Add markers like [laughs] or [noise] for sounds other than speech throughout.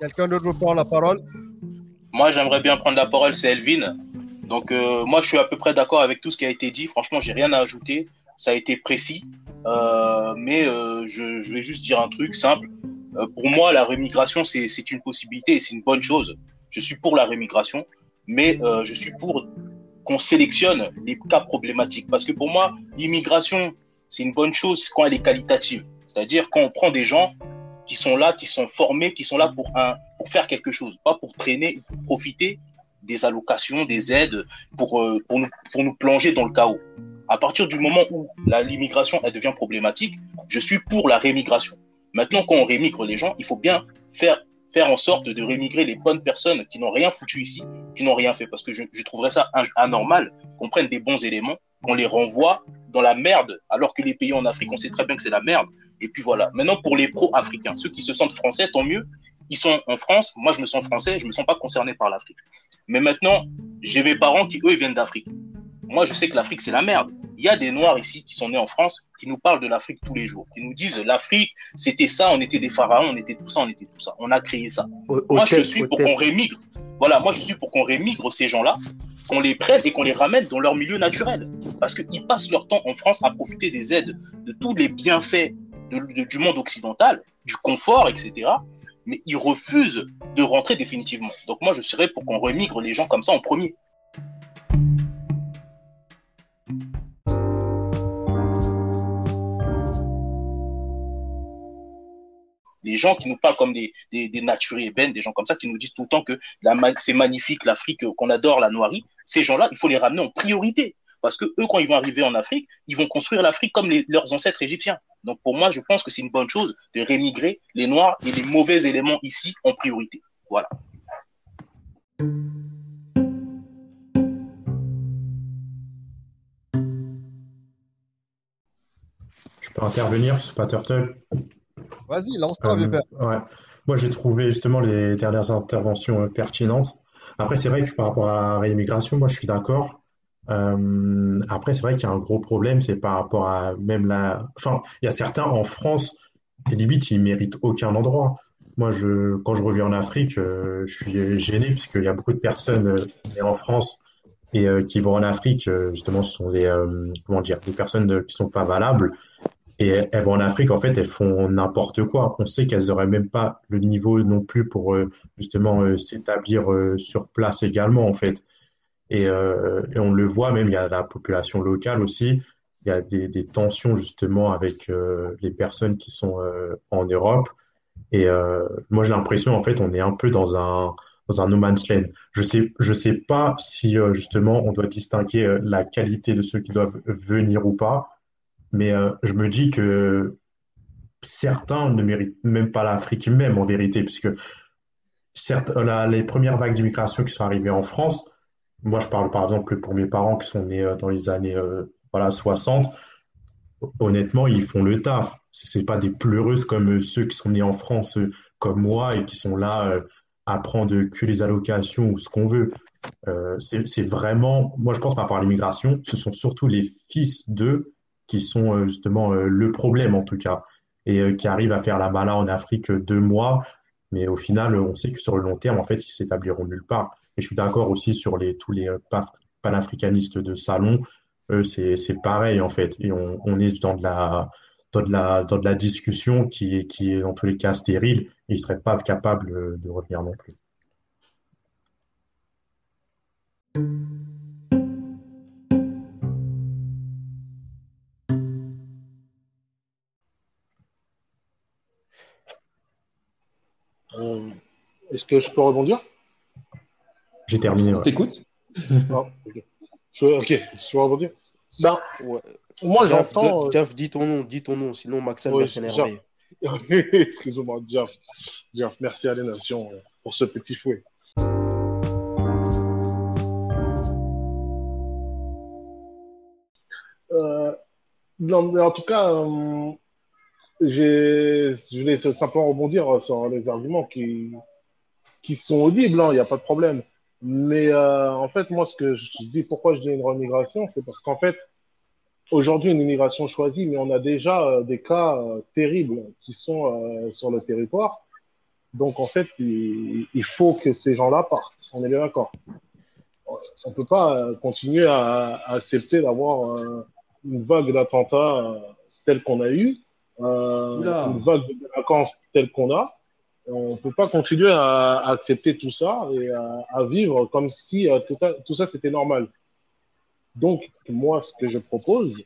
Quelqu'un d'autre veut prendre la parole? Moi, j'aimerais bien prendre la parole, c'est Elvin. Donc, euh, moi, je suis à peu près d'accord avec tout ce qui a été dit. Franchement, j'ai rien à ajouter. Ça a été précis. Euh, mais euh, je, vais juste dire un truc simple. pour moi, la rémigration, c'est une possibilité et c'est une bonne chose. Je suis pour la rémigration, mais je suis pour qu'on sélectionne les cas problématiques. Parce que pour moi, l'immigration, c'est une bonne chose quand elle est qualitative. C'est-à-dire quand on prend des gens qui sont là, qui sont formés, qui sont là pour, faire quelque chose, pas pour traîner, pour profiter des allocations, des aides, euh, pour nous plonger dans le chaos. À partir du moment où l'immigration devient problématique, je suis pour la rémigration. Maintenant, quand on rémigre les gens, il faut bien faire, faire en sorte de rémigrer les bonnes personnes qui n'ont rien foutu ici, qui n'ont rien fait. Parce que je, je trouverais ça anormal qu'on prenne des bons éléments, qu'on les renvoie dans la merde, alors que les pays en Afrique, on sait très bien que c'est la merde, et puis voilà. Maintenant, pour les pro-africains, ceux qui se sentent français, tant mieux. Ils sont en France. Moi, je me sens français. Je me sens pas concerné par l'Afrique. Mais maintenant, j'ai mes parents qui, eux, viennent d'Afrique. Moi, je sais que l'Afrique, c'est la merde. Il y a des Noirs ici qui sont nés en France, qui nous parlent de l'Afrique tous les jours, qui nous disent l'Afrique, c'était ça, on était des pharaons, on était tout ça, on était tout ça. On a créé ça. moi, je suis pour qu'on rémigre. Voilà, moi, je suis pour qu'on rémigre ces gens-là, qu'on les prenne et qu'on les ramène dans leur milieu naturel. Parce qu'ils passent leur temps en France à profiter des aides, de tous les bienfaits du monde occidental, du confort, etc. Mais ils refusent de rentrer définitivement. Donc moi, je serais pour qu'on remigre les gens comme ça en premier. Les gens qui nous parlent comme des, des, des des gens comme ça, qui nous disent tout le temps que c'est magnifique l'Afrique, qu'on adore la noirie, ces gens-là, il faut les ramener en priorité. Parce que eux, quand ils vont arriver en Afrique, ils vont construire l'Afrique comme leurs ancêtres égyptiens. Donc pour moi, je pense que c'est une bonne chose de rémigrer les Noirs et les mauvais éléments ici en priorité. Voilà. Je peux intervenir, c'est pas. Vas-y, lance-toi, euh, ouais. Moi, j'ai trouvé justement les dernières interventions euh, pertinentes. Après, c'est vrai que par rapport à la réimmigration, moi, je suis d'accord. Euh, après, c'est vrai qu'il y a un gros problème, c'est par rapport à même la. Enfin, il y a certains en France, et limite, ils méritent aucun endroit. Moi, je, quand je reviens en Afrique, euh, je suis gêné puisqu'il y a beaucoup de personnes euh, en France et qui vont en Afrique. justement, ce sont des comment dire, des personnes qui sont pas valables. Et elles vont en Afrique, en fait, elles font n'importe quoi. On sait qu'elles auraient même pas le niveau non plus pour justement s'établir sur place également, en fait. Euh, et, on le voit même, il y a la population locale aussi. Il y a des, tensions justement avec euh, les personnes qui sont euh, en Europe. Et moi, j'ai l'impression, en fait, on est un peu dans un, dans un no man's land. Je sais, je sais pas si justement on doit distinguer la qualité de ceux qui doivent venir ou pas, mais je me dis que certains ne méritent même pas l'Afrique même en vérité, puisque certes, les premières vagues d'immigration qui sont arrivées en France, moi, je parle par exemple pour mes parents qui sont nés euh, dans les années euh, voilà, 60. Honnêtement, ils font le taf. Ce pas des pleureuses comme euh, ceux qui sont nés en France comme moi et qui sont là à prendre que les allocations ou ce qu'on veut. c'est vraiment, moi je pense par rapport à l'immigration, ce sont surtout les fils d'eux qui sont justement le problème en tout cas et qui arrivent à faire la mala en Afrique deux mois, mais au final on sait que sur le long terme en fait ils s'établiront nulle part. Et je suis d'accord aussi sur les, tous les euh, panafricanistes de salon. C'est pareil, en fait. Et on, est dans de la, de la, dans de la discussion qui est, qui est dans tous les cas stérile et ils ne seraient pas capables de revenir non plus. Euh, est-ce que je peux rebondir? J'ai terminé. T'écoutes? Ah, Ok, je vais rebondir? Ben, Moi, j'entends. Jeff, euh, dis ton nom, dis ton nom, sinon Maxime va s'énerver. [laughs] Excusez-moi, Jeff. Jeff. Merci à la nation euh, pour ce petit fouet. Euh, en tout cas, je voulais simplement rebondir sur les arguments qui, qui sont audibles, hein, il n'y a pas de problème. Mais euh, en fait, moi, ce que je dis, pourquoi je dis une remigration, c'est parce qu'en fait, aujourd'hui, une immigration choisie, mais on a déjà euh, des cas euh, terribles qui sont sur le territoire. Donc, en fait, il, faut que ces gens-là partent. On est bien d'accord. On ne peut pas continuer à, accepter d'avoir une vague d'attentats telle qu'on a eu euh, une vague de vacances telle qu'on a. On ne peut pas continuer à, accepter tout ça et à, vivre comme si euh, tout, ça c'était normal. Donc, moi, ce que je propose,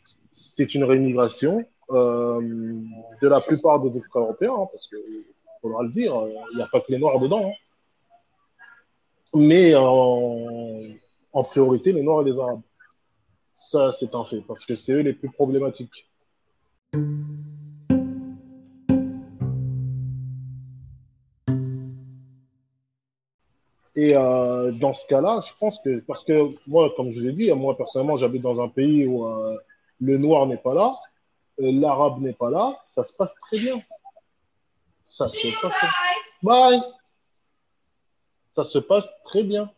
c'est une rémigration euh, de la plupart des extra-européens, hein, parce qu'il faudra le dire, il n'y a pas que les Noirs dedans. Hein. Mais en, en priorité, les Noirs et les Arabes. Ça, c'est un fait, parce que c'est eux les plus problématiques. Et euh, dans ce cas-là, je pense que, parce que moi, comme je l'ai dit, moi personnellement, j'habite dans un pays où euh, le noir n'est pas là, euh, l'arabe n'est pas là, ça se passe très bien. Ça se passe. Bye. Ça se passe très bien.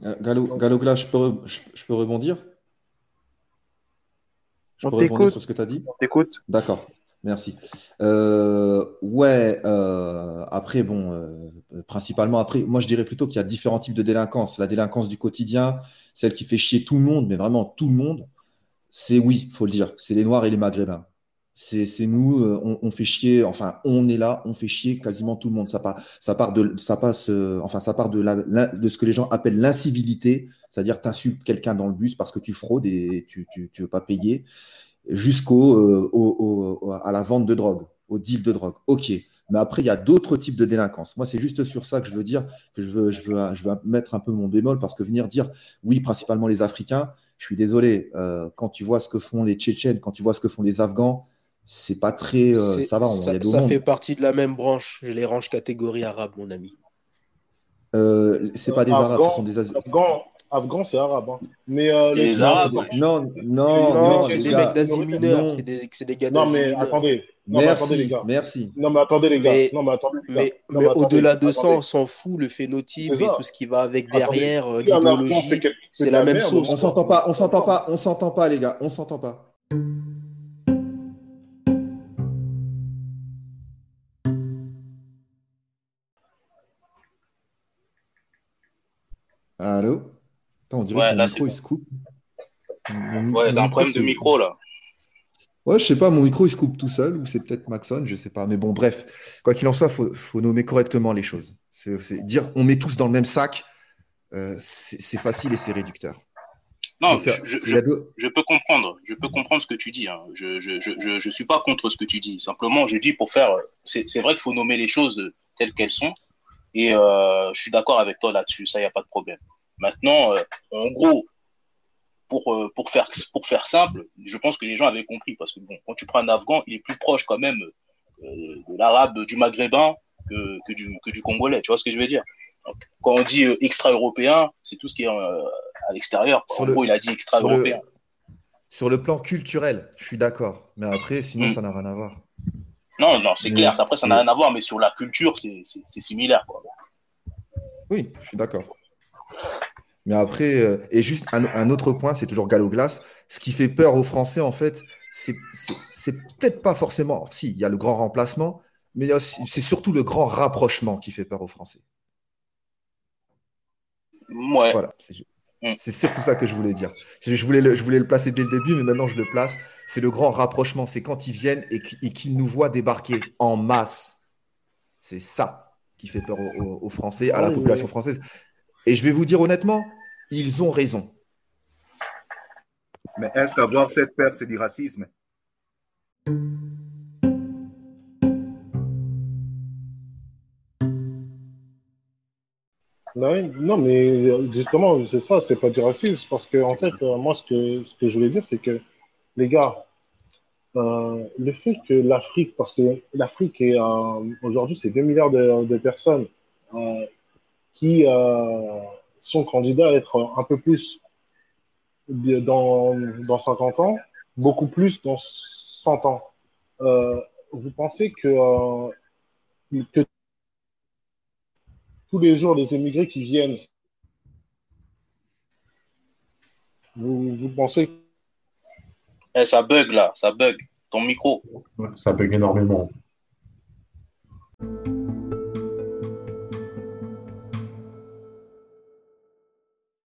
Gallo, je peux, je, peux rebondir? Je peux rebondir sur ce que tu as dit Écoute. D'accord. Merci. Euh, ouais, euh, après, bon, euh, principalement, après, moi je dirais plutôt qu'il y a différents types de délinquance. La délinquance du quotidien, celle qui fait chier tout le monde, mais vraiment tout le monde, c'est oui, faut le dire, c'est les Noirs et les Maghrébins. C'est nous, on, fait chier, enfin, on est là, on fait chier quasiment tout le monde. Ça, part, de, passe, enfin, ça ce que les gens appellent l'incivilité, c'est-à-dire tu insultes quelqu'un dans le bus parce que tu fraudes et tu, tu, tu veux pas payer jusqu'au euh, au, à la vente de drogue, au deal de drogue. OK. Mais après, il y a d'autres types de délinquance. Moi, c'est juste sur ça que je veux dire, que je veux, je veux, je veux mettre un peu mon bémol, parce que venir dire, oui, principalement les Africains, je suis désolé, euh, quand tu vois ce que font les Tchétchènes, quand tu vois ce que font les Afghans, c'est pas très. Euh, ça va, on, ça, y a ça fait partie de la même branche. Je les range catégorie arabe, mon ami. Euh, c'est pas des Arabes, ce sont des Afghans. Afghans, c'est arabe. Hein. Mais euh, les, Arabes. Non, non, non, non c'est des mecs d'Asie mineure. C'est des, gars Non, mais attendez. Non, merci, mais attendez, les gars. Merci. Non, mais attendez, les gars. Mais, non, mais attendez, les gars. Mais, mais au-delà de ça, on s'en fout, le phénotype et tout ce qui va avec derrière, euh, l'idéologie. C'est la même sauce. On s'entend pas, on s'entend pas, on s'entend pas, les gars. On s'entend pas. Allô? Attends, on dirait ouais, que mon micro bon. il se coupe. Mon, ouais, t'as un problème de micro là. Ouais, je sais pas, mon micro il se coupe tout seul, ou c'est peut-être Maxon, je sais pas. Mais bon, bref, quoi qu'il en soit, il faut, faut, nommer correctement les choses. C'est dire on met tous dans le même sac, euh, c'est facile et c'est réducteur. Non, faire, je, je, deux... je, peux comprendre, je peux comprendre ce que tu dis. Hein. Je, je, je, je, suis pas contre ce que tu dis. Simplement, je dis pour faire. C'est vrai qu'il faut nommer les choses telles qu'elles sont. Et euh, je suis d'accord avec toi là-dessus, ça, il n'y a pas de problème. Maintenant, euh, en gros, pour, euh, pour, faire, pour faire simple, je pense que les gens avaient compris, parce que bon, quand tu prends un Afghan, il est plus proche quand même de l'arabe, du maghrébin que, que, du, que du congolais, tu vois ce que je veux dire? Donc, Quand on dit extra-européen, c'est tout ce qui est à l'extérieur. En le, gros, il a dit extra-européen. Sur, sur, le plan culturel, je suis d'accord, mais après, sinon, mm. ça n'a rien à voir. Non, non, c'est clair. Après, ça n'a rien à voir, mais sur la culture, c'est similaire. Quoi. Oui, je suis d'accord. Mais après, euh, et juste un, un autre point, c'est toujours Gallo Glace. Ce qui fait peur aux Français, en fait, c'est peut-être pas forcément. Si, il y a le grand remplacement, mais c'est surtout le grand rapprochement qui fait peur aux Français. Ouais. Voilà. C'est surtout ça que je voulais dire. Je voulais, le, je voulais le placer dès le début, mais maintenant je le place. C'est le grand rapprochement. C'est quand ils viennent et qu'ils nous voient débarquer en masse. C'est ça qui fait peur aux, aux Français, à la population française. Et je vais vous dire honnêtement, ils ont raison. Mais est-ce qu'avoir cette peur, c'est du racisme? Non, mais justement, c'est ça, c'est pas du racisme. Parce que, en fait, moi, ce que, ce que je voulais dire, c'est que, les gars, euh, le fait que l'Afrique, parce que l'Afrique est euh, aujourd'hui, c'est 2 milliards de, personnes euh, qui euh, sont candidats à être un peu plus dans, dans 50 ans, beaucoup plus dans t'entends. Euh, vous pensez que, que tous les jours, les émigrés qui viennent, vous, vous pensez Eh, ça bug là, ça bug. Ton micro. Ça bug énormément.